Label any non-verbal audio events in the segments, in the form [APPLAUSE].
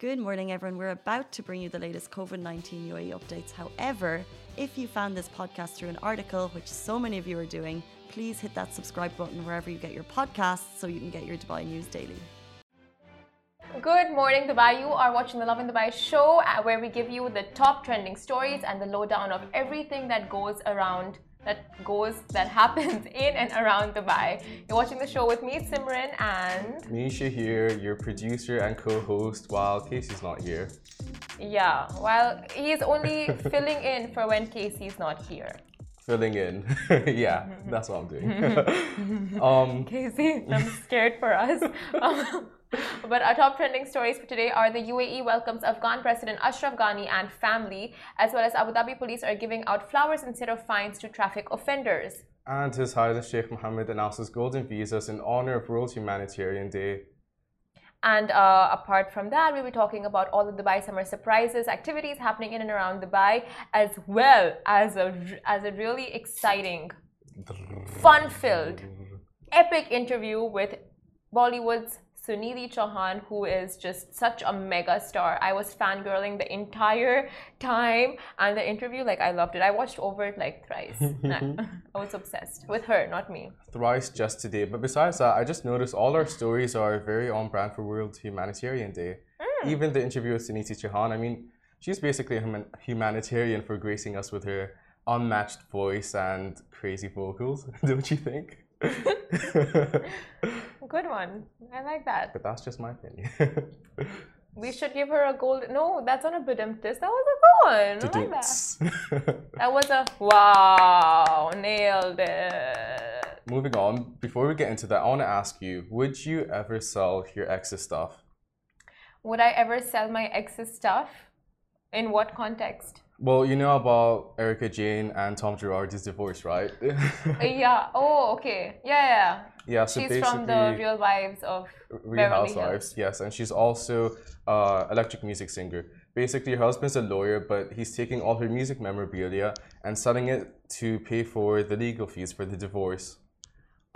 Good morning, everyone. We're about to bring you the latest COVID 19 UAE updates. However, if you found this podcast through an article, which so many of you are doing, please hit that subscribe button wherever you get your podcasts so you can get your Dubai news daily. Good morning, Dubai. You are watching the Lovin Dubai show uh, where we give you the top trending stories and the lowdown of everything that goes around that goes that [LAUGHS] happens in and around Dubai. You're watching the show with me, Simran, and Misha here, your producer and co-host, while Casey's not here. Yeah, well, he's only [LAUGHS] filling in for when Casey's not here. Filling in, [LAUGHS] yeah, that's what I'm doing. [LAUGHS] um, [LAUGHS] Casey, I'm scared for us. Um, but our top trending stories for today are the UAE welcomes Afghan President Ashraf Ghani and family, as well as Abu Dhabi police are giving out flowers instead of fines to traffic offenders. And His Highness Sheikh Mohammed announces golden visas in honor of World Humanitarian Day. And uh, apart from that, we'll be talking about all the Dubai summer surprises, activities happening in and around Dubai, as well as a, as a really exciting, fun filled, epic interview with Bollywood's Sunidhi Chauhan, who is just such a mega star. I was fangirling the entire time, and the interview, like, I loved it. I watched over it like thrice. [LAUGHS] [LAUGHS] I was obsessed with her, not me. Thrice just today. But besides that, I just noticed all our stories are very on brand for World Humanitarian Day. Mm. Even the interview with Sunidhi Chauhan, I mean, she's basically a humanitarian for gracing us with her unmatched voice and crazy vocals, [LAUGHS] don't you think? Good one. I like that. But that's just my opinion. we should give her a gold. No, that's not a bedemptus. That was a good one. I like that. [LAUGHS] that was a wow. Nailed it. Moving on. Before we get into that, I want to ask you: Would you ever sell your ex's stuff? Would I ever sell my ex's stuff? In what context? Well, you know about Erika Jayne and Tom Girardi's divorce, right? [LAUGHS] yeah. Oh, okay. Yeah, yeah. Yeah. So she's from the Real Wives of Real Beverly Housewives. Hills. Yes, and she's also uh, electric music singer. Basically, her husband's a lawyer, but he's taking all her music memorabilia and selling it to pay for the legal fees for the divorce.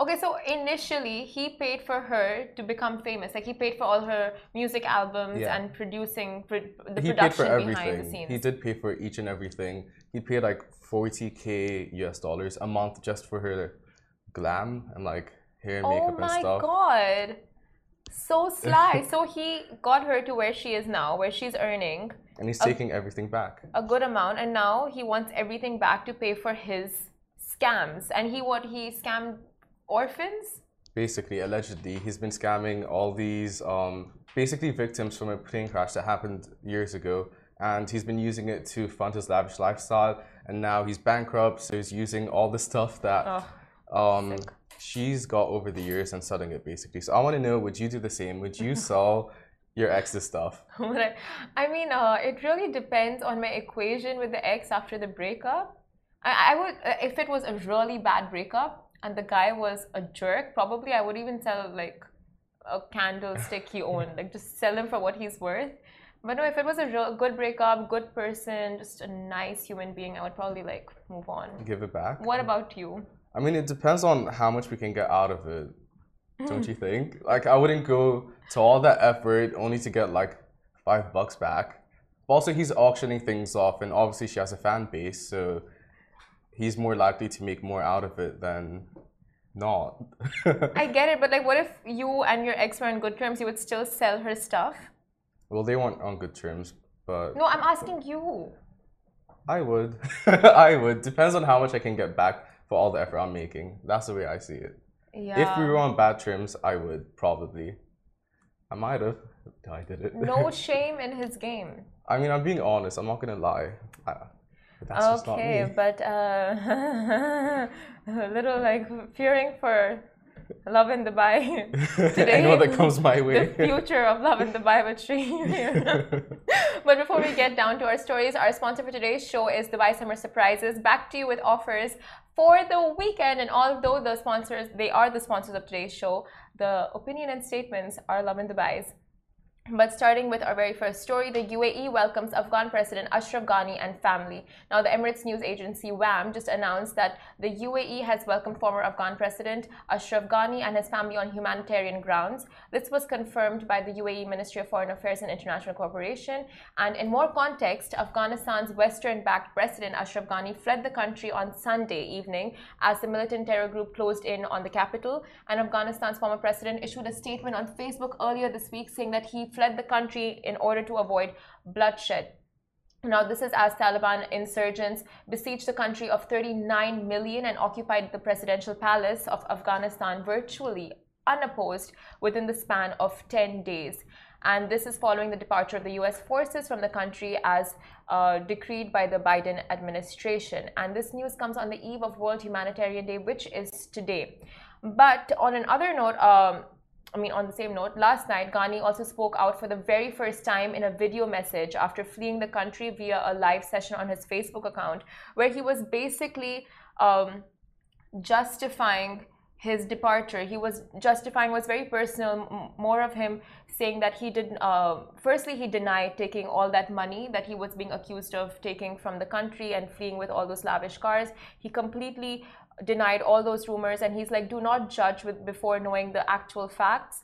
Okay, so initially he paid for her to become famous. Like he paid for all her music albums Yeah. and producing pro the he paid for production behind the everything. scenes. He did pay for each and everything. He paid like 40k US dollars a month just for her glam and like hair and oh makeup and my god, so sly. [LAUGHS] so he got her to where she is now, where she's earning And he's a- taking everything back. a good amount, and now he wants everything back to pay for his scams. And he what he scammed orphans. Basically, allegedly, he's been scamming all these um, basically victims from a plane crash that happened years ago. And he's been using it to fund his lavish lifestyle. And now he's bankrupt, so he's using all the stuff that Oh, um, she's got over the years and selling it basically. So I want to know would you do the same? Would you [LAUGHS] sell your ex's stuff? [LAUGHS] I, I mean, uh, it really depends on my equation with the ex after the breakup. I, I would, uh, if it was a really bad breakup and the guy was a jerk, probably I would even sell like a candlestick he owned, like just sell him for what he's worth. But no, if it was a real good breakup, good person, just a nice human being, I would probably like move on. Give it back? What about you? I mean, it depends on how much we can get out of it, don't mm. you think? Like, I wouldn't go to all that effort only to get like five bucks back. But also, he's auctioning things off, and obviously, she has a fan base, so he's more likely to make more out of it than not. I [LAUGHS] get it, but like, what if you and your ex were on good terms? You would still sell her stuff? well, they weren't on good terms, but No, I'm asking you. I would. [LAUGHS] I would. Depends on how much I can get back for all the effort I'm making. That's the way I see it. Yeah. If we were on bad terms, I would probably. I might have. [LAUGHS] I did it. no [LAUGHS] shame in his game. I mean, I'm being honest. I'm not gonna lie. I, but that's just not okay, but uh, [LAUGHS] a little like fearing for [LAUGHS] love in Dubai [LAUGHS] today. Anyone that comes my way. the future of love in Dubai with Shri. [LAUGHS] but before we get down to our stories, our sponsor for today's show is Dubai Summer Surprises. Back to you with offers for the weekend. And although the sponsors, they are the sponsors of today's show, the opinion and statements are Lovin Dubai's. But starting with our very first story, the UAE welcomes Afghan President Ashraf Ghani and family. Now, the Emirates news agency WAM just announced that the UAE has welcomed former Afghan President Ashraf Ghani and his family on humanitarian grounds. This was confirmed by the UAE Ministry of Foreign Affairs and International Cooperation. And in more context, Afghanistan's Western backed President Ashraf Ghani fled the country on Sunday evening as the militant terror group closed in on the capital. And Afghanistan's former president issued a statement on Facebook earlier this week saying that he fled the country in order to avoid bloodshed. Now, this is as Taliban insurgents besieged the country of 39 million and occupied the presidential palace of Afghanistan virtually unopposed within the span of 10 days. And this is following the departure of the US forces from the country as uh, decreed by the Biden administration. And this news comes on the eve of World Humanitarian Day, which is today. But on another note, um, I mean, on the same note, last night, Ghani also spoke out for the very first time in a video message after fleeing the country via a live session on his Facebook account, where he was basically um, justifying his departure. He was justifying was very personal, more of him saying that he did. Uh, firstly, he denied taking all that money that he was being accused of taking from the country and fleeing with all those lavish cars. He completely denied all those rumors and he's like do not judge with before knowing the actual facts.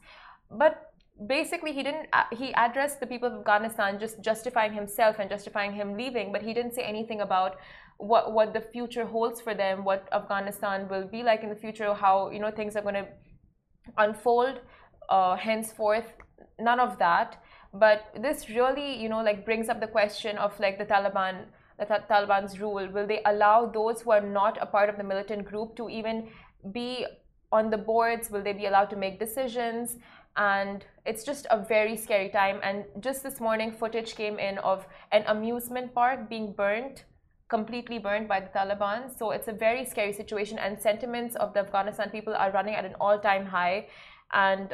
But basically he didn't uh, he addressed the people of afghanistan just justifying himself and justifying him leaving but he didn't say anything about what what the future holds for them what afghanistan will be like in the future how you know things are going to unfold uh, henceforth none of that. But this really you know like brings up the question of like the taliban the Taliban's rule? Will they allow those who are not a part of the militant group to even be on the boards? Will they be allowed to make decisions? And it's just a very scary time. And just this morning, footage came in of an amusement park being burnt completely burned by the Taliban. So it's a very scary situation, and sentiments of the Afghanistan people are running at an all time high. And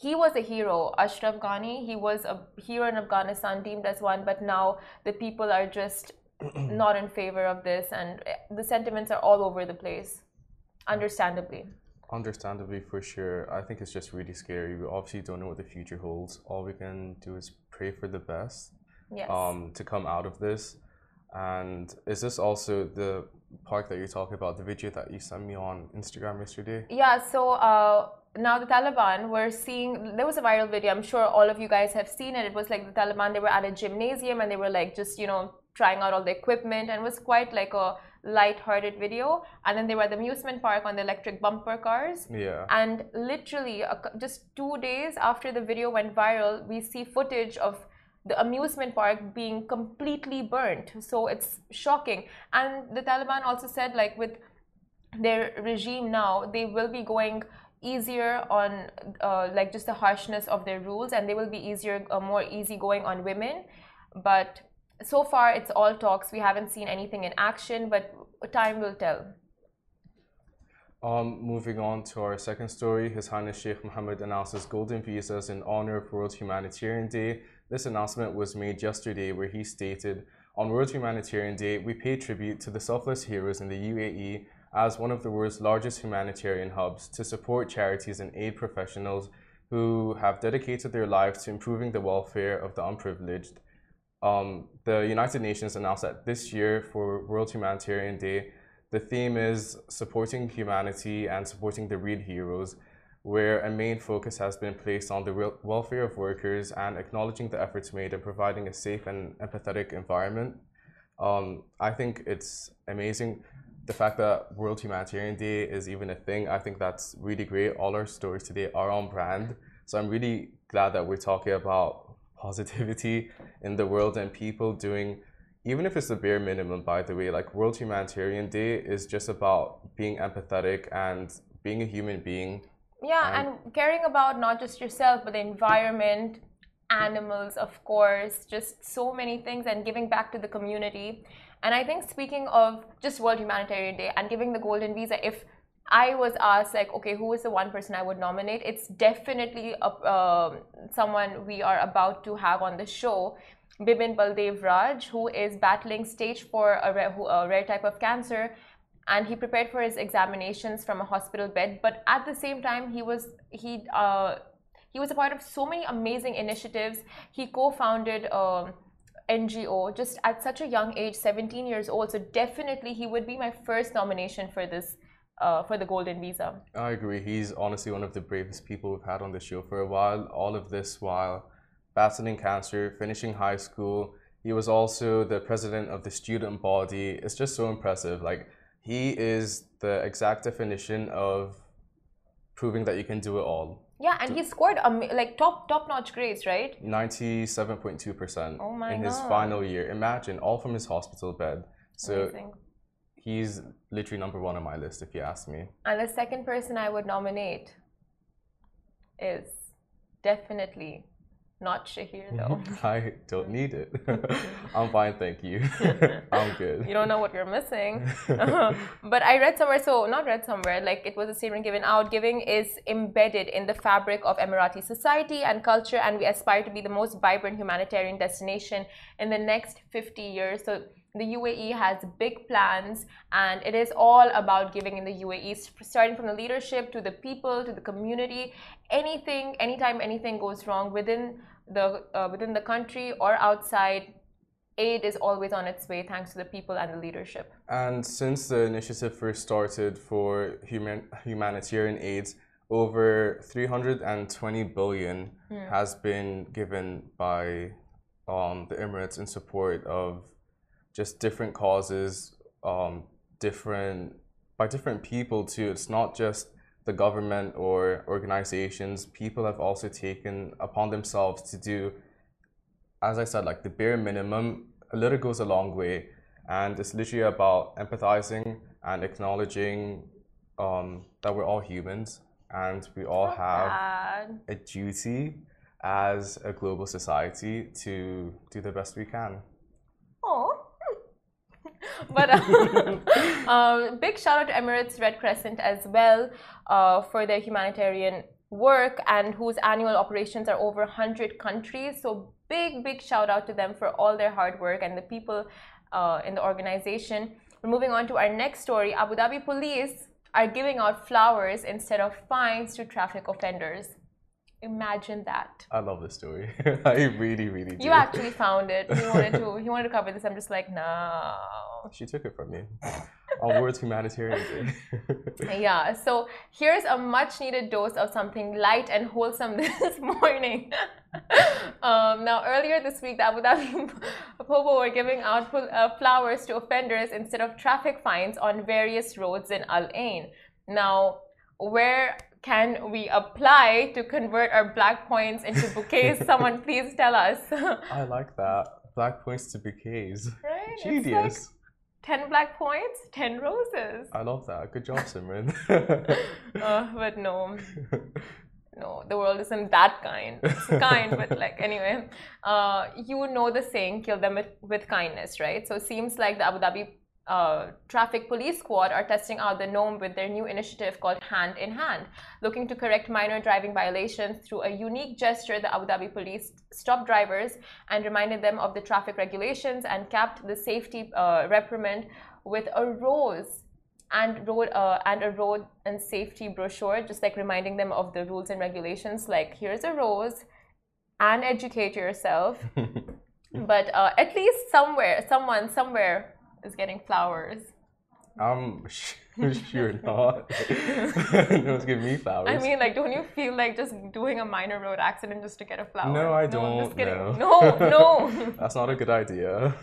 he was a hero, Ashraf Ghani. He was a hero in Afghanistan, deemed as one, but now the people are just [CLEARS THROAT] not in favor of this, and the sentiments are all over the place, understandably. Understandably, for sure. I think it's just really scary. We obviously don't know what the future holds. All we can do is pray for the best yes. um, to come out of this. And is this also the park that you're talking about, the video that you sent me on Instagram yesterday? Yeah, so uh, now the Taliban were seeing there was a viral video. I'm sure all of you guys have seen it. It was like the Taliban they were at a gymnasium and they were like just you know trying out all the equipment and it was quite like a light-hearted video. And then they were at the amusement park on the electric bumper cars. Yeah. And literally just two days after the video went viral, we see footage of the amusement park being completely burnt. So it's shocking. And the Taliban also said like with their regime now, they will be going easier on uh, like just the harshness of their rules and they will be easier uh, more easygoing on women. But so far it's all talks. We haven't seen anything in action but time will tell. Um, moving on to our second story, His Highness Sheikh Mohammed announces golden visas in honor of World Humanitarian Day. This announcement was made yesterday where he stated, On World Humanitarian Day, we pay tribute to the selfless heroes in the UAE as one of the world's largest humanitarian hubs to support charities and aid professionals who have dedicated their lives to improving the welfare of the unprivileged. Um, the United Nations announced that this year for World Humanitarian Day, the theme is supporting humanity and supporting the real heroes, where a main focus has been placed on the welfare of workers and acknowledging the efforts made in providing a safe and empathetic environment. Um, I think it's amazing the fact that World Humanitarian Day is even a thing, I think that's really great. All our stories today are on brand. So I'm really glad that we're talking about [LAUGHS] positivity in the world and people doing, even if it's the bare minimum, by the way, like World Humanitarian Day is just about being empathetic and being a human being. Yeah, and, and caring about not just yourself, but the environment, animals, of course, just so many things, and giving back to the community. And I think speaking of just World Humanitarian Day and giving the golden visa, if I was asked like, okay, who is the one person I would nominate? It's definitely a, uh, someone we are about to have on the show, Bibin Baldev Raj, who is battling stage four, a rare, a rare type of cancer, and he prepared for his examinations from a hospital bed. But at the same time, he was he uh, He was a part of so many amazing initiatives. He co-founded. Um, NGO just at such a young age, 17 years old. So definitely he would be my first nomination for this uh, for the golden visa. I agree. He's honestly one of the bravest people we've had on the show for a while. All of this while battling cancer, finishing high school. He was also the president of the student body. It's just so impressive. Like he is the exact definition of proving that you can do it all. Yeah, and he scored like top top notch grades, right? Ninety-seven point two percent Oh in his final year. Imagine all from his hospital bed. So Amazing. he's literally number one on my list, if you ask me. And the second person I would nominate is definitely not Shahir, [LAUGHS] though. I don't need it. [LAUGHS] [LAUGHS] I'm fine, thank you. I'm good. you don't know what you're missing. but I read somewhere, so not read somewhere, like it was a statement given out. Giving is embedded in the fabric of Emirati society and culture, and we aspire to be the most vibrant humanitarian destination in the next 50 years. So the UAE has big plans, and it is all about giving in the UAE, starting from the leadership to the people to the community. Anything, anytime anything goes wrong within the uh, within the country or outside, aid is always on its way thanks to the people and the leadership. And since the initiative first started for human, humanitarian aids, over 320 billion has been given by um, the Emirates in support of just different causes, um, different by different people too. It's not just the government or organizations. People have also taken upon themselves to do, as I said, like the bare minimum. A little goes a long way, and it's literally about empathizing and acknowledging um, that we're all humans and we all have Bad. a duty as a global society to do the best we can. [LAUGHS] But uh, um, big shout out to Emirates Red Crescent as well uh, for their humanitarian work and whose annual operations are over 100 countries. So big, big shout out to them for all their hard work and the people uh, in the organization. We're moving on to our next story. Abu Dhabi police are giving out flowers instead of fines to traffic offenders. Imagine that. I love this story. [LAUGHS] I really, really do. You actually found it. He wanted to. He wanted to cover this. I'm just like, no. [LAUGHS] She took it from me. On World Humanitarian [LAUGHS] Yeah. So here's a much-needed dose of something light and wholesome this morning. um, now, earlier this week, the Abu Dhabi Popo were giving out uh, flowers to offenders instead of traffic fines on various roads in Al Ain. Now, where can we apply to convert our black points into bouquets? [LAUGHS] Someone please tell us. I like that. Black points to bouquets. Right? It's Genius. like 10 black points, 10 roses. I love that. Good job, Simran. [LAUGHS] Uh, but no, no, the world isn't that kind. It's [LAUGHS] kind, but like anyway, uh, you know the saying, kill them with, with kindness, right? So it seems like the Abu Dhabi uh, traffic police squad are testing out the NOM with their new initiative called Hand in Hand, looking to correct minor driving violations through a unique gesture. The Abu Dhabi police stopped drivers and reminded them of the traffic regulations and capped the safety uh, reprimand with a rose and road uh, and a road and safety brochure, just like reminding them of the rules and regulations. Like here's a rose, and educate yourself. [LAUGHS] but uh, at least somewhere, someone somewhere is getting flowers. I'm [LAUGHS] [LAUGHS] sure not. [LAUGHS] no one's giving me flowers. I mean, like, don't you feel like just doing a minor road accident just to get a flower? No, I don't, just kidding. no. No, no. That's not a good idea.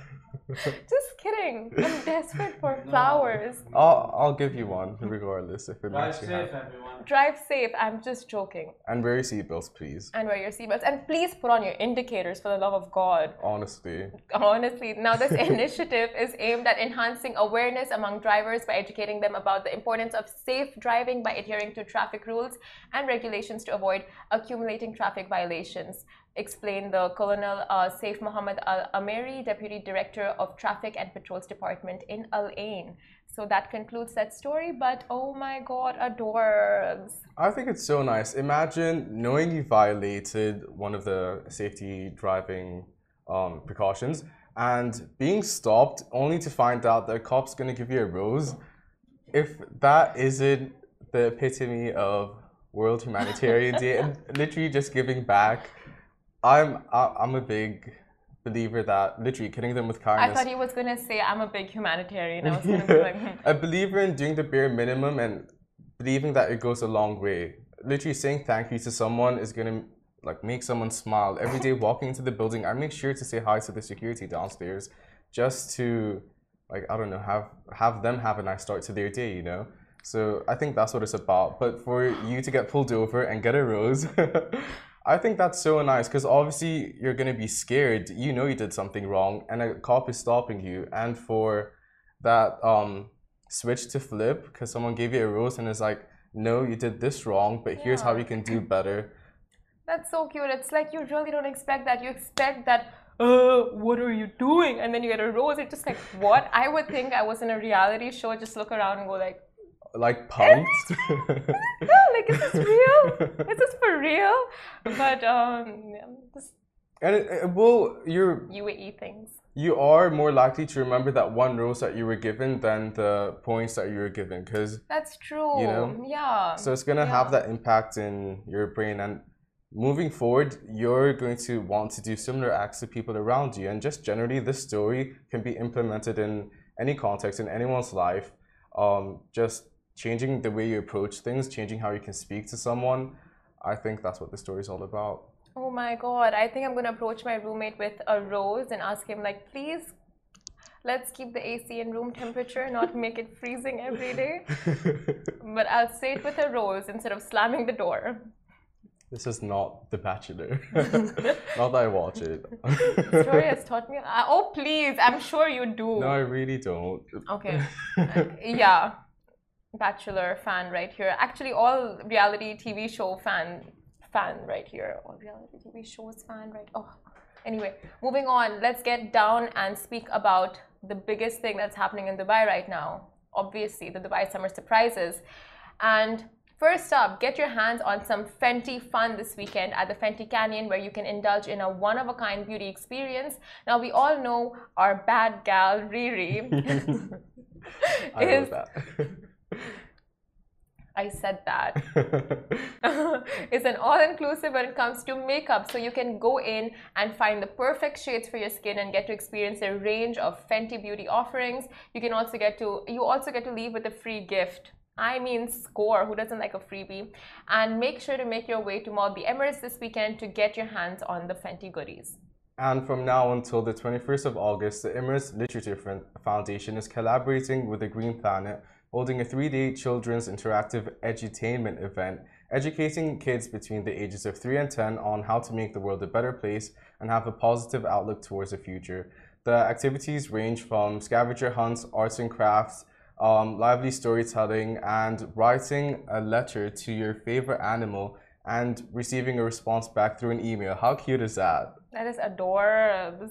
[LAUGHS] just kidding. I'm [LAUGHS] desperate for flowers. I'll, I'll give you one regardless if it Drive makes you safe, happy. everyone. Drive safe. I'm just joking. And wear your seatbelts, please. And wear your seatbelts. And please put on your indicators for the love of God. Honestly. Honestly, now this [LAUGHS] initiative is aimed at enhancing awareness among drivers by educating them about the importance of safe driving by adhering to traffic rules and regulations to avoid accumulating traffic violations. Explained the Colonel uh, Saif Muhammad Al Ameri, Deputy Director of Traffic and Patrols Department in Al Ain. So that concludes that story. But oh my God, adorbs! I think it's so nice. Imagine knowing you violated one of the safety driving um, precautions and being stopped only to find out that a cop's going to give you a rose. If that isn't the epitome of World Humanitarian Day [LAUGHS] and literally just giving back. I'm I'm a big believer that literally killing them with kindness. I thought he was gonna say I'm a big humanitarian. I was gonna be like, [LAUGHS] hmm. a believer in doing the bare minimum and believing that it goes a long way. Literally saying thank you to someone is gonna like make someone smile. Every day walking into the building, I make sure to say hi to the security downstairs just to like I don't know, have have them have a nice start to their day, you know? So I think that's what it's about. But for you to get pulled over and get a rose [LAUGHS] I think that's so nice because obviously you're gonna be scared. You know you did something wrong, and a cop is stopping you. And for that um, switch to flip because someone gave you a rose and is like, "No, you did this wrong, but here's how Yeah. you can do better." That's so cute. It's like you really don't expect that. You expect that, uh, what are you doing? And then you get a rose. It's just like, what? I would think I was in a reality show, just look around and go like, Like [LAUGHS] punked. no, like, is this [LAUGHS] real? Is this for real? But, um, yeah, just and it, it, well, you're UAE things. you are more likely to remember that one rose that you were given than the points that you were given because That's true. You know? Yeah. So it's gonna have that impact in your brain, and moving forward, you're going to want to do similar acts to people around you. And just generally, this story can be implemented in any context in anyone's life. Um, just changing the way you approach things, changing how you can speak to someone. I think that's what the story is all about. Oh my god, I think I'm gonna approach my roommate with a rose and ask him, like, please, let's keep the AC in room temperature, not make it freezing every day. [LAUGHS] But I'll say it with a rose instead of slamming the door. this is not The Bachelor. [LAUGHS] not that I watch it. The story has taught me. Uh, oh, please, I'm sure you do. no, I really don't. Okay. [LAUGHS] yeah. Bachelor fan right here. Actually, all reality TV show fan fan right here. All reality TV shows fan right. Oh, anyway, moving on. Let's get down and speak about the biggest thing that's happening in Dubai right now. Obviously, the Dubai summer surprises. And first up, get your hands on some Fenty fun this weekend at the Fenty Canyon, where you can indulge in a one-of-a-kind beauty experience. Now, we all know our bad gal Riri. [LAUGHS] Is that. [LAUGHS] I said that. [LAUGHS] [LAUGHS] it's an all-inclusive when it comes to makeup, so you can go in and find the perfect shades for your skin and get to experience a range of Fenty beauty offerings. You can also get to you also get to leave with a free gift. I mean, score. Who doesn't like a freebie? And make sure to make your way to Mall the Emirates this weekend to get your hands on the Fenty goodies. And from now until the 21st of August, the Emirates Literature Foundation is collaborating with the Green Planet, holding a three day children's interactive edutainment event, educating kids between the ages of 3 and 10 on how to make the world a better place and have a positive outlook towards the future. The activities range from scavenger hunts, arts and crafts, um, lively storytelling, and writing a letter to your favorite animal and receiving a response back through an email. How cute is that? That is adorable.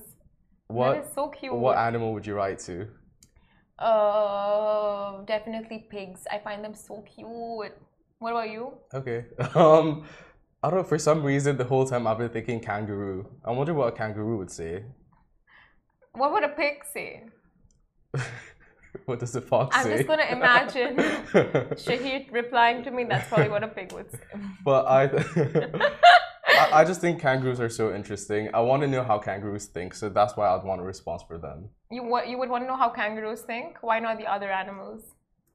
What That is so cute. what animal would you write to? Uh, definitely pigs. I find them so cute. What about you? Okay. [LAUGHS] Um, I don't know. For some reason, the whole time I've been thinking kangaroo. I wonder what a kangaroo would say. What would a pig say? [LAUGHS] what does a fox I'm say? just gonna imagine [LAUGHS] Shahid replying to me. That's probably what a pig would say. but I, I, I just think kangaroos are so interesting. I want to know how kangaroos think, so that's why I'd want a response for them. You what? You would want to know how kangaroos think? Why not the other animals?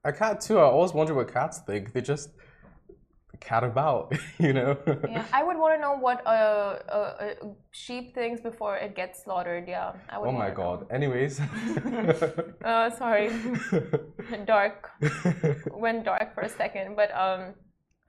A cat too. I always wonder what cats think. They just cat about, [LAUGHS] you know. Yeah, I would want to know what a, a, a sheep thinks before it gets slaughtered. Yeah, I would. oh my god. Anyways. know. [LAUGHS] Uh, sorry, [LAUGHS] dark. Went dark for a second, but um,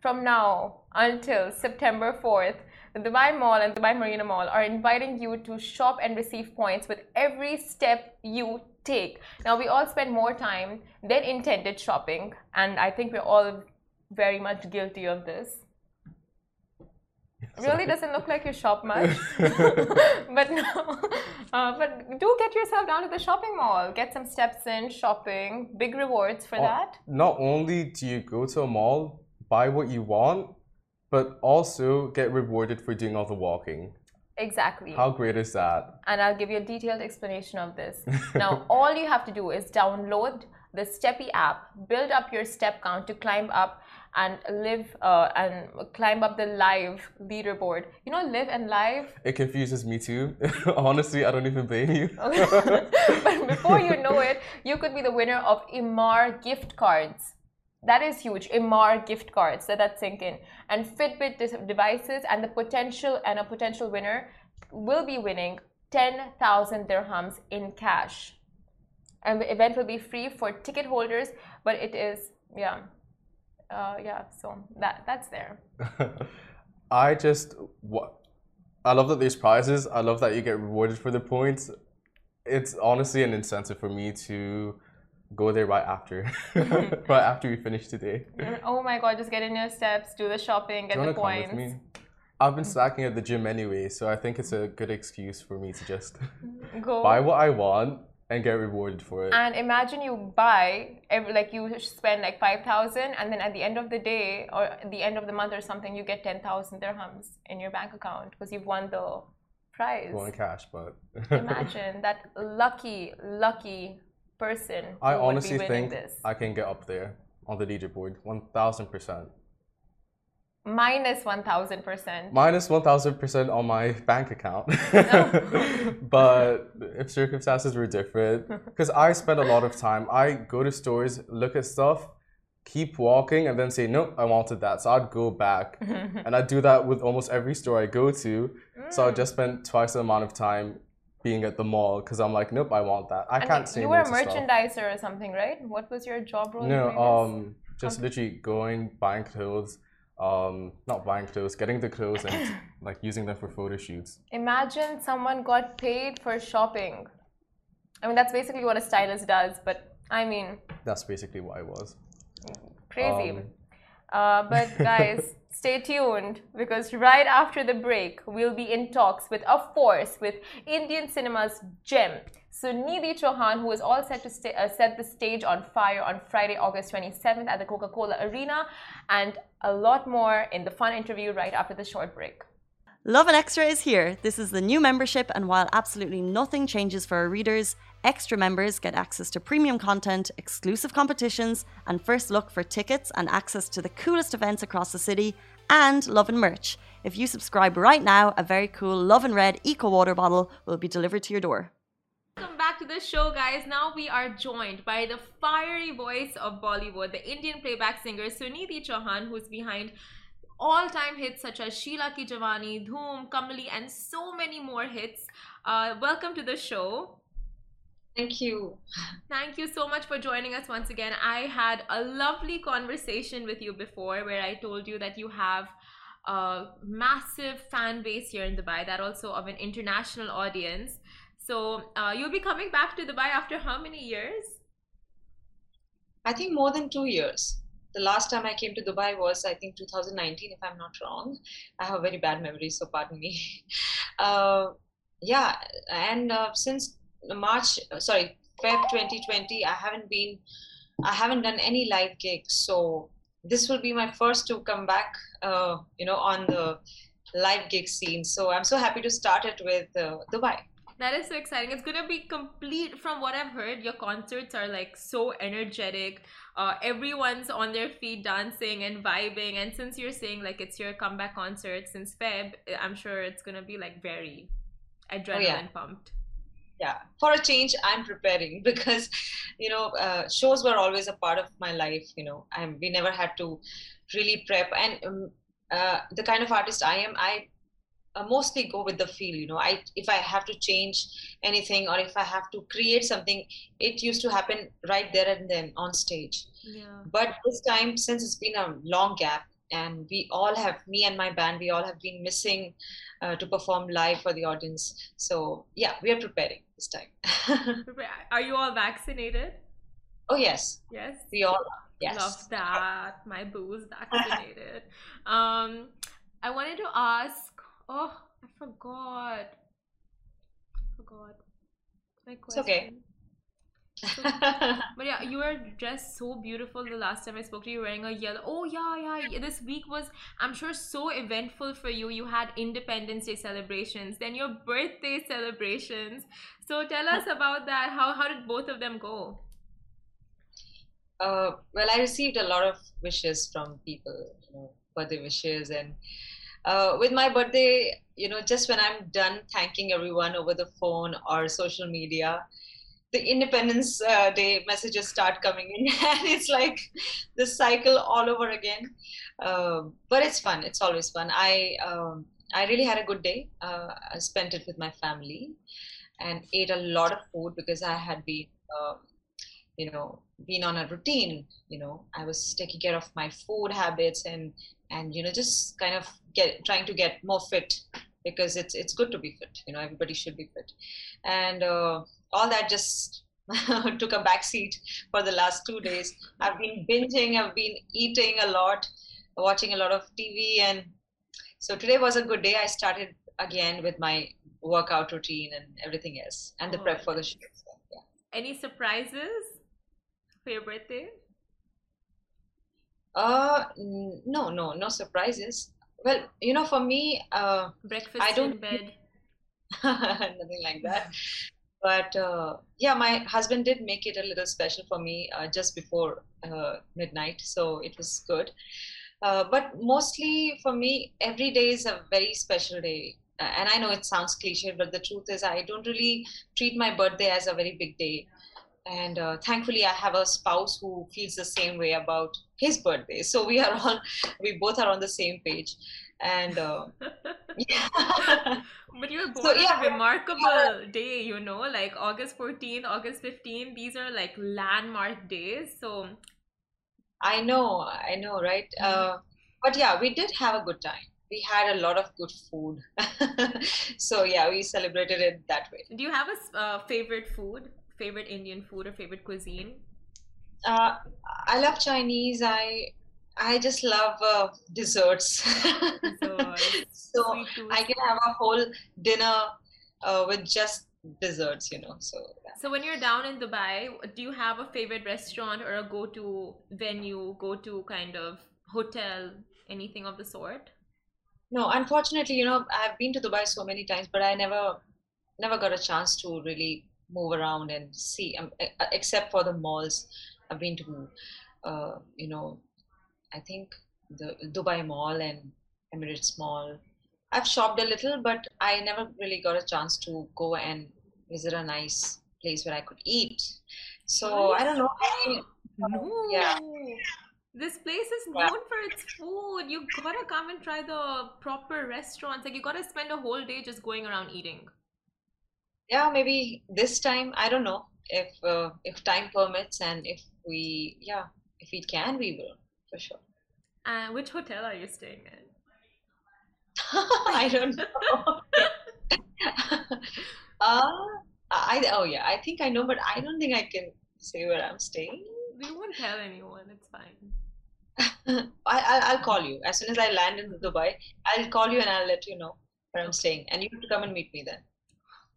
from now until September fourth. The Dubai Mall and Dubai Marina Mall are inviting you to shop and receive points with every step you take. Now, we all spend more time than intended shopping, and I think we're all very much guilty of this. [LAUGHS] Really doesn't look like you shop much, [LAUGHS] [LAUGHS] but no. Uh, but do get yourself down to the shopping mall. Get some steps in shopping. Big rewards for Oh, that. Not only do you go to a mall, buy what you want, but also get rewarded for doing all the walking. Exactly. How great is that? and I'll give you a detailed explanation of this. [LAUGHS] now, all you have to do is download the Steppy app, build up your step count to climb up and live uh, and climb up the live leaderboard. You know, live and live. It confuses me too. [LAUGHS] Honestly, I don't even blame you. [LAUGHS] but before you know it, you could be the winner of Emaar gift cards. That is huge. Emaar gift cards. Let that sink in. And Fitbit devices and the potential and a potential winner will be winning 10,000 dirhams in cash. And the event will be free for ticket holders, but it is, yeah, uh, yeah. So that that's there. [LAUGHS] I just I love that there's prizes. I love that you get rewarded for the points. It's honestly an incentive for me to go there right after, [LAUGHS] right after we finish today. [LAUGHS] Oh my god! Just get in your steps, do the shopping, get the points. I've been slacking at the gym anyway, so I think it's a good excuse for me to just [LAUGHS] go buy what I want and get rewarded for it. And imagine you buy, like you spend like 5,000 and then at the end of the day or the end of the month or something, you get 10,000 dirhams in your bank account because you've won the prize. Won cash, but. imagine that lucky, lucky person. I honestly think this. I can get up there on the DJ board 1000%. Minus 1000%. Minus 1000% on my bank account. [LAUGHS] [LAUGHS] but if circumstances were different, [LAUGHS] because I spend a lot of time, I go to stores, look at stuff, keep walking, and then say, nope, I wanted that. So I'd go back. and I do that with almost every store I go to. Mm. So I just spend twice the amount of time being at the mall because I'm like, nope, I want that. I and can't say You were no a merchandiser stuff. or something, right? What was your job role? No, um, just literally going, buying clothes um, not buying clothes, getting the clothes and [COUGHS] like using them for photo shoots. Imagine someone got paid for shopping. I mean, that's basically what a stylist does, but I mean. That's basically what I was. Crazy. Um, uh, but [LAUGHS] guys, stay tuned because right after the break, we'll be in talks with, of course, with Indian cinema's gem. So Sunidhi Chauhan, who is all set to uh, set the stage on fire on Friday, August 27th at the Coca Cola Arena, and a lot more in the fun interview right after the short break. Lovin Extra is here. This is the new membership, and while absolutely nothing changes for our readers, extra members get access to premium content, exclusive competitions, and first look for tickets and access to the coolest events across the city, and Lovin merch. If you subscribe right now, a very cool Lovin Red Eco Water bottle will be delivered to your door. Welcome back to the show, guys. Now we are joined by the fiery voice of Bollywood, the Indian playback singer Sunidhi Chauhan, who's behind all-time hits such as Sheila Ki Jawani, Dhoom, Kamli, and so many more hits. Uh, welcome to the show. Thank you. Thank you so much for joining us once again. I had a lovely conversation with you before where I told you that you have a massive fan base here in Dubai, that also of an international audience. So uh, you'll be coming back to Dubai after how many years? I think more than two years the last time I came to Dubai was, I think, 2019, if I'm not wrong. I have a very bad memory, so pardon me. [LAUGHS] Uh, yeah, and uh, since March, sorry, Feb 2020, I haven't been, I haven't done any live gigs. So this will be my first to come back, uh, you know, on the live gig scene. So I'm so happy to start it with uh, Dubai. That is so exciting. It's gonna be complete. From what I've heard, your concerts are like so energetic. Uh, everyone's on their feet dancing and vibing. And since you're saying like it's your comeback concert since Feb, I'm sure it's gonna be like very adrenaline oh, yeah. pumped. Yeah, for a change, I'm preparing [LAUGHS] because, you know, uh, shows were always a part of my life. You know, I'm, we never had to really prep. And um, uh, the kind of artist I am, I uh, mostly go with the feel you know i if i have to change anything or if i have to create something it used to happen right there and then on stage yeah. but this time since it's been a long gap and we all have me and my band we all have been missing uh, to perform live for the audience so yeah we are preparing this time [LAUGHS] are you all vaccinated oh yes yes we all are. yes love that my boo's vaccinated [LAUGHS] um i wanted to ask Oh, I forgot. I forgot. My question. It's okay. So, [LAUGHS] but yeah, you were dressed so beautiful the last time I spoke to you wearing a yellow. Oh yeah, yeah. This week was, I'm sure, so eventful for you. You had Independence Day celebrations, then your birthday celebrations. So tell us [LAUGHS] about that. How how did both of them go? Uh, well, I received a lot of wishes from people, you know, birthday wishes, and uh, with my birthday, you know, just when I'm done thanking everyone over the phone or social media, the Independence uh, Day messages start coming in, [LAUGHS] and it's like the cycle all over again. Uh, but it's fun. It's always fun. I um, I really had a good day. Uh, I spent it with my family and ate a lot of food because I had been, um, you know, been on a routine. You know, I was taking care of my food habits and and you know just kind of get trying to get more fit because it's it's good to be fit. You know, everybody should be fit, and uh, all that just [LAUGHS] took a backseat for the last two days. I've been binging. I've been eating a lot, watching a lot of TV, and so today was a good day. I started again with my workout routine and everything else, and the oh, prep for the show. So, yeah. Any surprises for your birthday? Uh, no, no, no surprises. Well, you know, for me, uh, breakfast I don't in bed. [LAUGHS] nothing like that. But uh, yeah, my husband did make it a little special for me uh, just before uh, midnight, so it was good. Uh, but mostly for me, every day is a very special day. And I know it sounds cliche, but the truth is, I don't really treat my birthday as a very big day and uh, thankfully i have a spouse who feels the same way about his birthday so we are all we both are on the same page and uh, [LAUGHS] yeah [LAUGHS] but you were born so, yeah, on a remarkable yeah. day you know like august 14th august 15th these are like landmark days so i know i know right mm-hmm. uh, but yeah we did have a good time we had a lot of good food [LAUGHS] so yeah we celebrated it that way do you have a uh, favorite food favorite Indian food or favorite cuisine? Uh, I love Chinese. I I just love uh, desserts. [LAUGHS] so I can have a whole dinner uh, with just desserts, you know. So yeah. so when you're down in Dubai, do you have a favorite restaurant or a go-to venue, go-to kind of hotel, anything of the sort? No, unfortunately, you know, I've been to Dubai so many times, but I never never got a chance to really move around and see, um, except for the malls. I've been to, uh, you know, I think the Dubai Mall and Emirates Mall. I've shopped a little, but I never really got a chance to go and visit a nice place where I could eat. So I don't know. I, no. Yeah. This place is known yeah. for its food. You gotta come and try the proper restaurants. Like you gotta spend a whole day just going around eating yeah, maybe this time. I don't know if uh, if time permits and if we yeah if we can we will for sure. Uh, which hotel are you staying in? [LAUGHS] I don't know. [LAUGHS] uh, I oh yeah, I think I know, but I don't think I can say where I'm staying. We won't tell anyone. It's fine. [LAUGHS] I, I'll, I'll call you as soon as I land in Dubai. I'll call you and I'll let you know where I'm staying, and you have to come and meet me then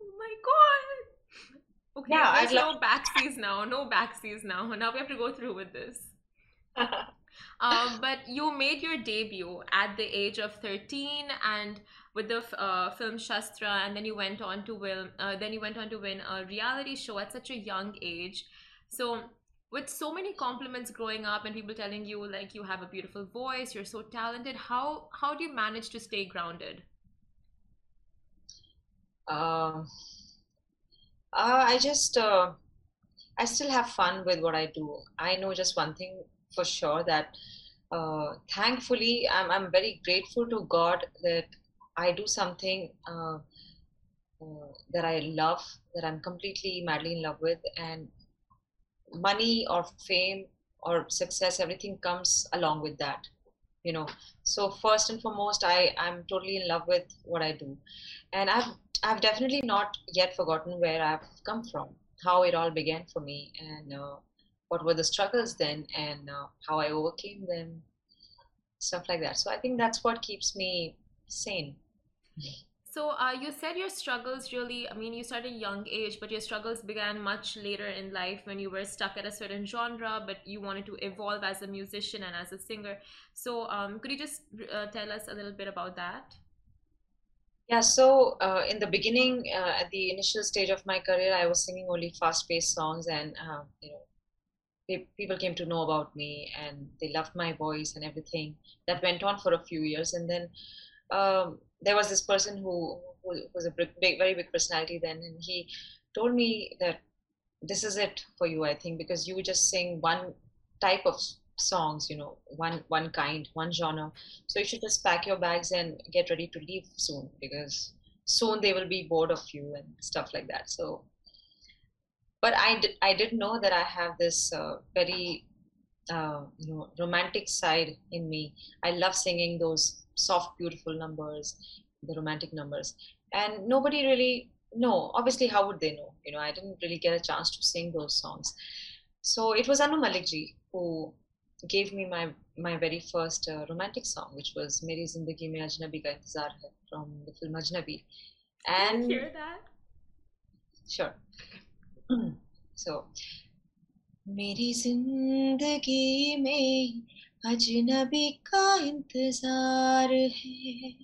Oh my god. Okay, yeah, there's no backseas now. No backseas now. Now we have to go through with this. Um, but you made your debut at the age of 13 and with the uh, film Shastra and then you went on to win uh, then you went on to win a reality show at such a young age so with so many compliments growing up and people telling you like you have a beautiful voice you're so talented how how do you manage to stay grounded um uh, I just, uh, I still have fun with what I do. I know just one thing for sure that uh, thankfully I'm, I'm very grateful to God that I do something uh, uh, that I love, that I'm completely madly in love with, and money or fame or success, everything comes along with that. You know, so first and foremost, I I'm totally in love with what I do, and I've I've definitely not yet forgotten where I've come from, how it all began for me, and uh, what were the struggles then, and uh, how I overcame them, stuff like that. So I think that's what keeps me sane. So uh, you said your struggles really, I mean, you started young age, but your struggles began much later in life when you were stuck at a certain genre, but you wanted to evolve as a musician and as a singer. So um, could you just uh, tell us a little bit about that? Yeah, so uh, in the beginning, uh, at the initial stage of my career, I was singing only fast-paced songs, and uh, you know, people came to know about me and they loved my voice and everything. That went on for a few years, and then um, there was this person who, who was a big, very big personality then, and he told me that this is it for you, I think, because you just sing one type of songs, you know, one one kind, one genre. So you should just pack your bags and get ready to leave soon because soon they will be bored of you and stuff like that. So but I did, I did know that I have this uh, very uh, you know romantic side in me. I love singing those soft, beautiful numbers, the romantic numbers, and nobody really know. Obviously, how would they know? You know, I didn't really get a chance to sing those songs. So it was Anu Malikji who gave me my my very first uh, romantic song, which was "Meri Zindagi Mein Ajnabi Ka Intezar Hai" from the film Ajnabi. And hear that? Sure. [CLEARS THROAT] so, मेरी ज़िंदगी में अजनबी का इंतज़ार है।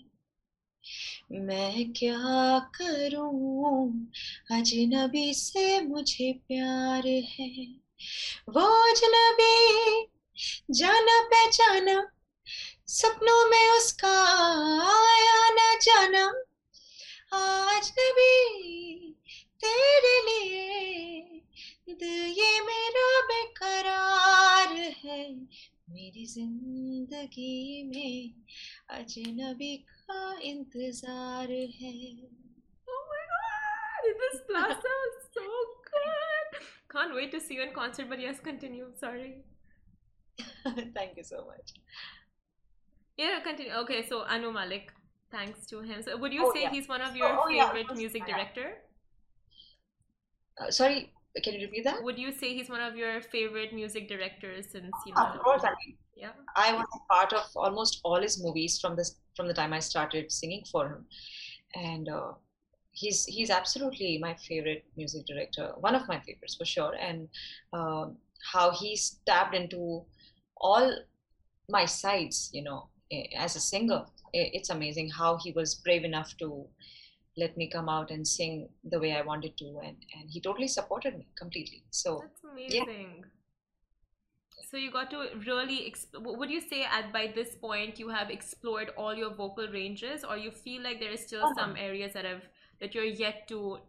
मैं क्या करूँ? अजनबी से मुझे प्यार है। वो अजनबी, जाना पहचाना, सपनों में उसका आया न जाना। आज नबी तेरे लिए दिल ये मेरा बेकरार है मेरी जिंदगी में अजनबी का इंतजार है Oh my god, this plaza is so good. Can't wait to see you in concert, but yes, continue. Sorry. [LAUGHS] Thank you so much. Yeah, continue. Okay, so Anu Malik, thanks to him. So, would you oh, say yeah. he's one of your oh, favorite yeah. music director? Uh, sorry, can you repeat that? Would you say he's one of your favorite music directors since you know? Of course, I mean, yeah. I was part of almost all his movies from this from the time I started singing for him, and uh, he's he's absolutely my favorite music director, one of my favorites for sure. And uh, how he's tapped into all my sides, you know, as a singer. It's amazing how he was brave enough to let me come out and sing the way I wanted to, and and he totally supported me completely. So that's amazing. Yeah. So you got to really. Exp- would you say at by this point you have explored all your vocal ranges, or you feel like there is still uh-huh. some areas that have that you're yet to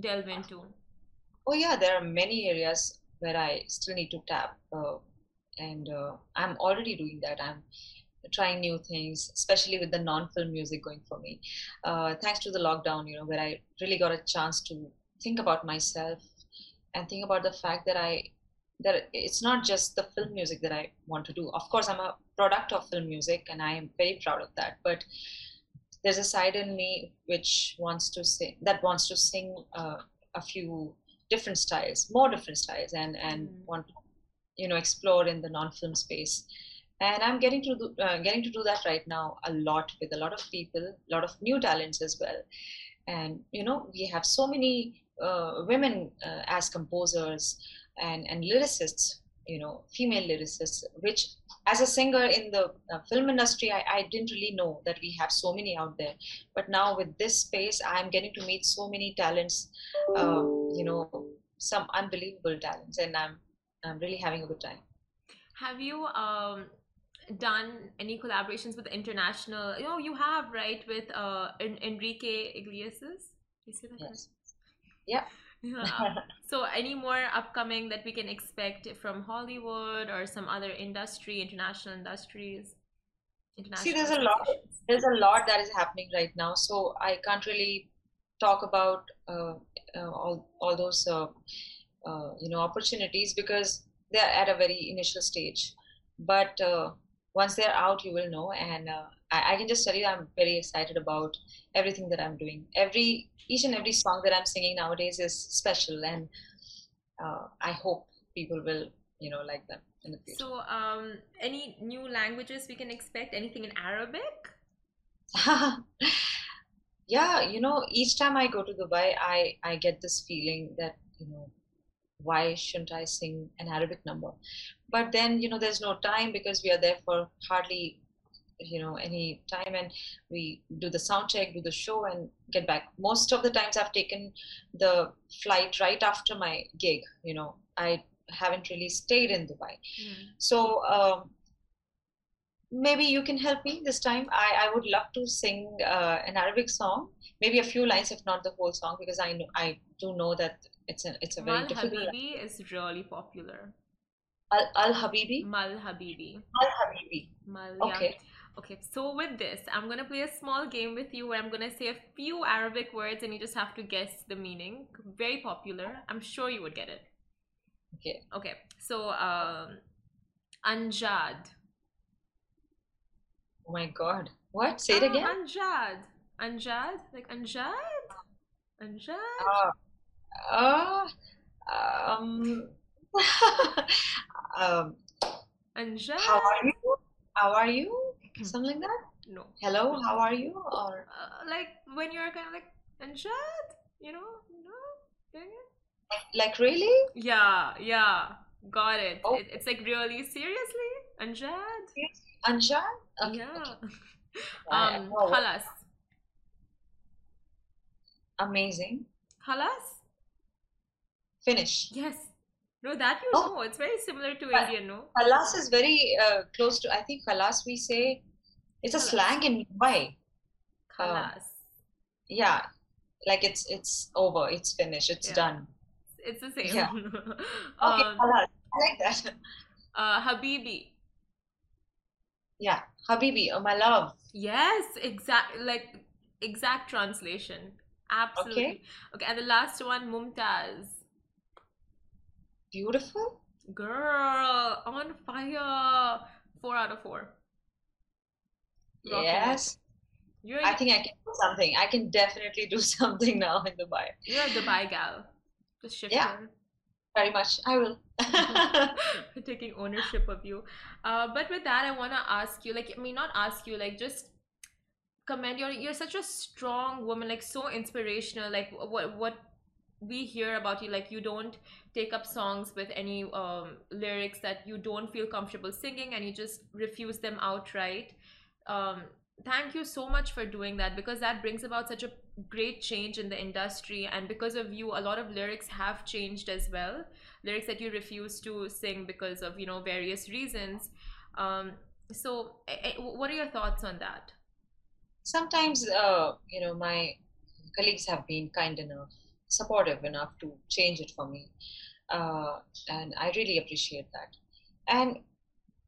delve into? Oh yeah, there are many areas where I still need to tap, uh, and uh, I'm already doing that. I'm trying new things, especially with the non-film music going for me. Uh, thanks to the lockdown, you know, where I really got a chance to think about myself and think about the fact that I that it's not just the film music that I want to do. Of course, I'm a product of film music, and I am very proud of that. But there's a side in me which wants to sing that wants to sing uh, a few different styles, more different styles, and and mm. want to you know explore in the non-film space and i'm getting to do, uh, getting to do that right now a lot with a lot of people a lot of new talents as well. And you know we have so many uh, women uh, as composers and and lyricists you know female lyricists which as a singer in the uh, film industry I, I didn't really know that we have so many out there. But now with this space i'm getting to meet so many talents uh, you know some unbelievable talents and i'm i'm really having a good time. Have you um done any collaborations with international you know you have right with uh enrique iglesias? You see that yes. yeah yeah. so any more upcoming that we can expect from hollywood or some other industry international industries? International see there's a lot there's a lot that is happening right now so i can't really talk about uh, uh, all, all those uh, uh you know opportunities because they're at a very initial stage. But uh, once they're out you will know. And uh, I, I, can just tell you i'm very excited about everything that i'm doing. Every each and every song that i'm singing nowadays is special. And uh, i hope people will you know like them in the future. So um any new languages we can expect? Anything in arabic? [LAUGHS] Yeah you know each time i go to dubai i i get this feeling that you know why shouldn't I sing an Arabic number? But then, you know, there's no time because we are there for hardly, you know, any time and we do the sound check, do the show and get back. Most of the times I've taken the flight right after my gig, you know, I haven't really stayed in Dubai. Hmm. So um, maybe you can help me this time. I, I would love to sing uh, an Arabic song, maybe a few lines, if not the whole song, because I know I do know that it's a it's a very Mal difficult. Habibi is really popular. Al, Al Habibi. Mal Habibi. Mal Habibi. Mal, Okay. yeah. Okay, so with this, I'm gonna play a small game with you where I'm gonna say a few Arabic words and you just have to guess the meaning. Very popular. I'm sure you would get it. Okay. Okay, so um, Anjad. Oh my God. What? Say it Ah, again. Anjad. Anjad? Like Anjad? Anjad? Uh, uh, um, [LAUGHS] um, Anjad? how are you? How are you? Something like that. No. Hello, how are you? Or Uh, like when you're kind of like Anjad, you know? No? Getting it? like really? Yeah, yeah. Got it. Oh. it. It's like really seriously? Anjad? Anshan? Okay, yeah. okay. [LAUGHS] Um, oh, Khalas. amazing. Khalas? Finish. Yes. No, that you Oh. know. It's very similar to Uh, Indian, no? Kalas is very uh, close to. I think Kalas we say it's a slang in Mumbai. Khalas. Yeah, like it's it's over. It's finished. It's Yeah. done. It's the same. Yeah. [LAUGHS] Okay, um, Kalas. I like that. uh, Habibi. Yeah, Habibi, oh my love. Yes, exact like exact translation. Absolutely. Okay, and the last one, Mumtaz. Beautiful. Girl, on fire. Four out of four. Yes, You're I think I can do something. I can definitely do [LAUGHS] something now in Dubai. you're a Dubai gal. Just shift Yeah. Very much. I will. [LAUGHS] [LAUGHS] taking ownership of you. Uh, but with that, I want to ask you, like, I mean, not ask you, like, just commend you're you're such a strong woman, like, so inspirational. Like, what what we hear about you, like, you don't take up songs with any um lyrics that you don't feel comfortable singing, and you just refuse them outright. Um, thank you so much for doing that because that brings about such a great change in the industry and because of you a lot of lyrics have changed as well. Lyrics that you refuse to sing because of you know various reasons. Um so eh, eh, what are your thoughts on that? Sometimes, uh, you know, my colleagues have been kind enough, supportive enough to change it for me, uh, and I really appreciate that. And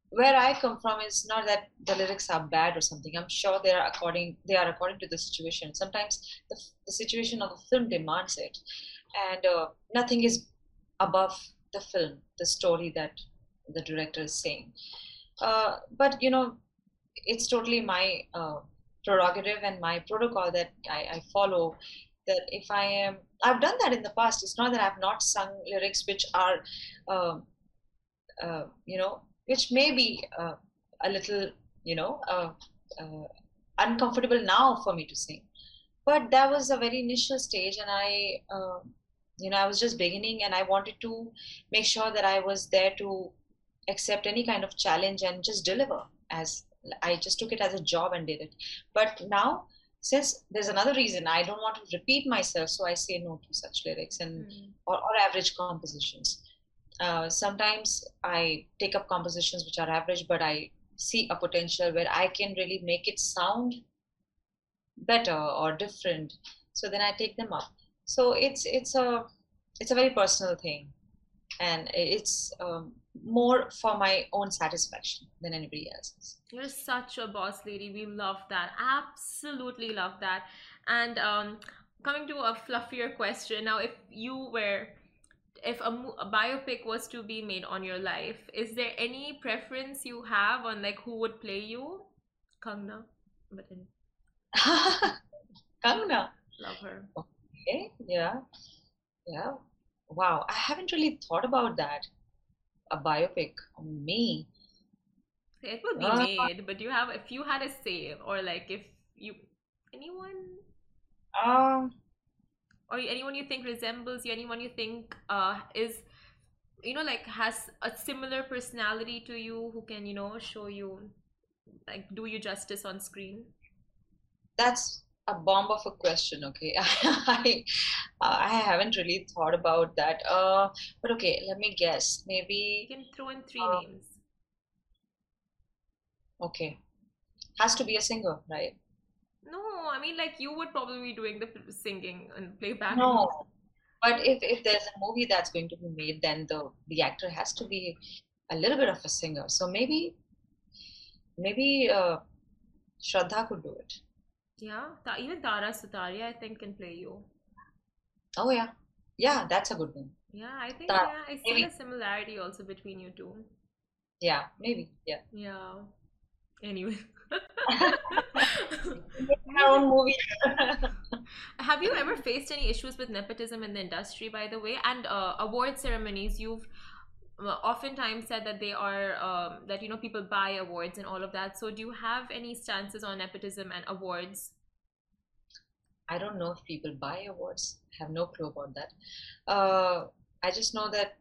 where I come from is not that the lyrics are bad or something. I'm sure they are according they are according to the situation. Sometimes the, the situation of the film demands it, and uh, nothing is above the film, the story that the director is saying. Uh, but you know, it's totally my uh, prerogative and my protocol that I, I follow. That if I am, I've done that in the past. It's not that I've not sung lyrics which are, um uh, you know, which may be uh, a little, you know, uh, uh, uncomfortable now for me to sing. But that was a very initial stage, and I, uh, you know, I was just beginning, and I wanted to make sure that I was there to accept any kind of challenge and just deliver. As I just took it as a job and did it. But now, since there's another reason, I don't want to repeat myself, so I say no to such lyrics and or, or average compositions. Uh, sometimes I take up compositions which are average, but I see a potential where I can really make it sound better or different. So then I take them up. So it's it's a it's a very personal thing, and it's um, more for my own satisfaction than anybody else's. You're such a boss lady. We love that. Absolutely love that. And um, coming to a fluffier question now, if you were, if a, a biopic was to be made on your life, is there any preference you have on like who would play you? Kangna, but then [LAUGHS] Kangna. love her. Okay, yeah, yeah. Wow, I haven't really thought about that. A biopic on me. It will be Ah. made, but you have if you had a say, or like if you anyone Um, or anyone you think resembles you, anyone you think uh is you know like has a similar personality to you who can you know show you like do you justice on screen that's a bomb of a question. Okay, [LAUGHS] I I haven't really thought about that. Uh, but okay, let me guess. Maybe You can throw in three uh, names. okay, has to be a singer, right? No, I mean like you would probably be doing the singing and playback. No, but if if there's a movie that's going to be made, then the the actor has to be a little bit of a singer. So maybe maybe uh, Shraddha could do it. Yeah, Ta- even Tara Sutaria I think can play you. Oh yeah, yeah, that's a good one. Yeah, I think Tara, yeah, I see maybe. a similarity also between you two. Yeah, maybe. Yeah. Yeah. Anyway. [LAUGHS] Our own movie. [LAUGHS] Have you ever faced any issues with nepotism in the industry, by the way? And uh, award ceremonies, you've oftentimes said that they are um, that you know people buy awards and all of that. So do you have any stances on nepotism and awards? I don't know if people buy awards. I Have no clue about that. Uh, I just know that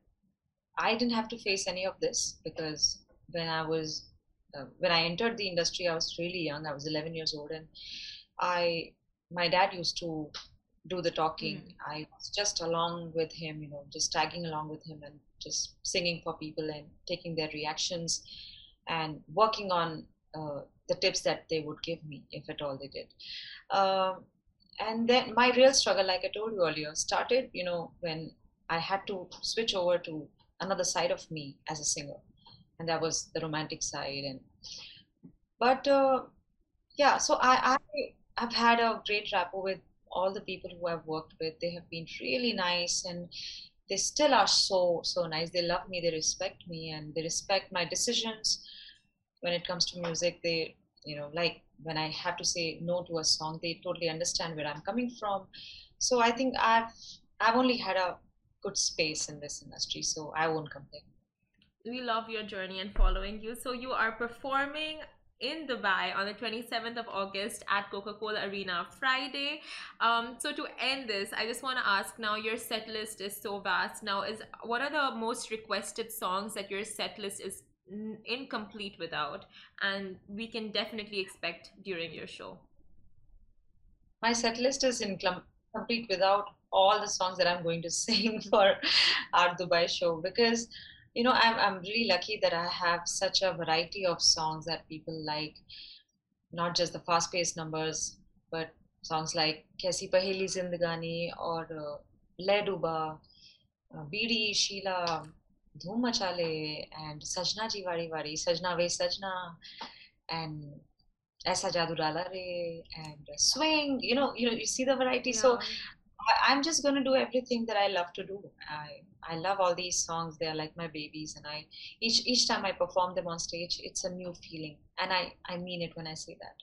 I didn't have to face any of this because when I was uh, when I entered the industry, I was really young. I was 11 years old, and I my dad used to do the talking. I was just along with him, you know, just tagging along with him and just singing for people and taking their reactions and working on uh, the tips that they would give me, if at all they did. Um, and then my real struggle, like I told you earlier, started, you know, when I had to switch over to another side of me as a singer, and that was the romantic side. And but uh, yeah, so I, I I've had a great rapport with all the people who I've worked with. They have been really nice, and they still are so so nice. They love me, they respect me, and they respect my decisions when it comes to music. They you know like when I have to say no to a song, they totally understand where I'm coming from. So I think I've I've only had a good space in this industry, so I won't complain. We love your journey and following you. So you are performing in Dubai on the 27th of August at Coca-Cola Arena Friday. Um, so to end this, I just want to ask now your set list is so vast. Now is what are the most requested songs that your set list is incomplete without and we can definitely expect during your show? My set list is incomplete without all the songs that I'm going to [LAUGHS] sing for our Dubai show because you know I'm I'm really lucky that I have such a variety of songs that people like, not just the fast-paced numbers, but songs like Kaisi Paheli Zindagani or uh, Le Duba, uh, Bidi, Sheila, Dhoom Machale, and Sajna Ji Wari Wari, Sajna Ve Sajna, and Aisa Jadoo Dala Re, and Swing. You know, you know, you see the variety. So Yeah. I, I'm just gonna do everything that I love to do. I I love all these songs. They're like my babies, and I each each time I perform them on stage, it's a new feeling, and I I mean it when I say that.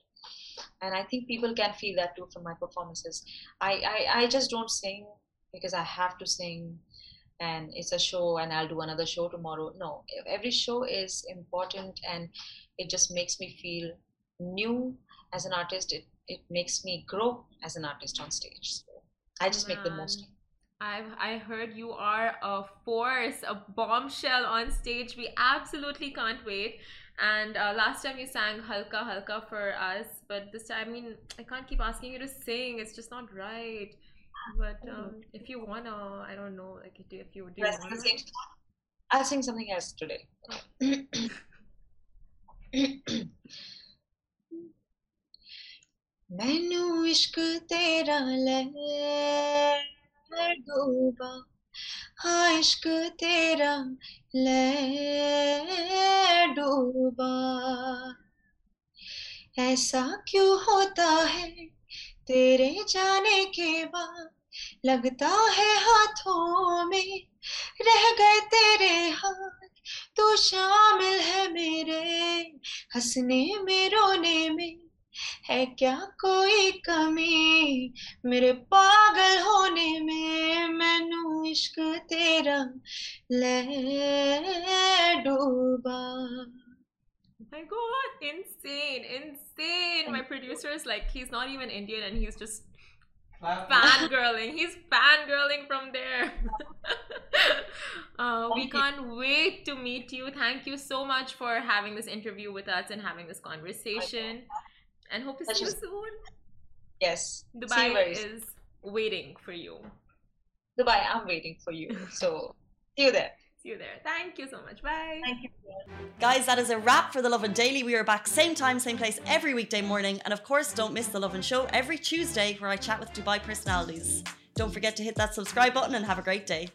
And I think people can feel that too from my performances. I I, I just don't sing because I have to sing, and it's a show, and I'll do another show tomorrow. No, every show is important, and it just makes me feel new as an artist. It it makes me grow as an artist on stage. So I just make the most. Mm. Man, I've I heard you are a force, a bombshell on stage. We absolutely can't wait. And uh, last time you sang Halka Halka for us, but this time, I mean, I can't keep asking you to sing. It's just not right. But um, if you wanna, I don't know, like if you if you do you Rest of the wanna? same song. I'll sing something else today. ਮੈਨੂੰ ਇਸ਼ਕ ਤੇਰਾ ਲੈ डूबा इश्क तेरा ले डूबा। ऐसा क्यों होता है तेरे जाने के बाद? लगता है हाथों में रह गए तेरे हाथ, तू शामिल है मेरे हंसने में, रोने में। है क्या कोई कमी मेरे पागल होने में मैनू इश्क तेरा ले डूबा Oh my God, insane, insane. My producer is like, he's not even Indian and he's just fangirling. He's fangirling from there. [LAUGHS] uh, we Thank you. can't wait to meet you. Thank you so much for having this interview with us and having this conversation. And hope to see you soon. Yes. Dubai is waiting for you. Dubai, I'm waiting for you. [LAUGHS] So see you there. See you there. Thank you so much. Bye. Thank you. Guys, that is a wrap for The Lovin Daily. We are back same time, same place every weekday morning. And of course, don't miss The Lovin Show every Tuesday where I chat with Dubai personalities. Don't forget to hit that subscribe button and have a great day.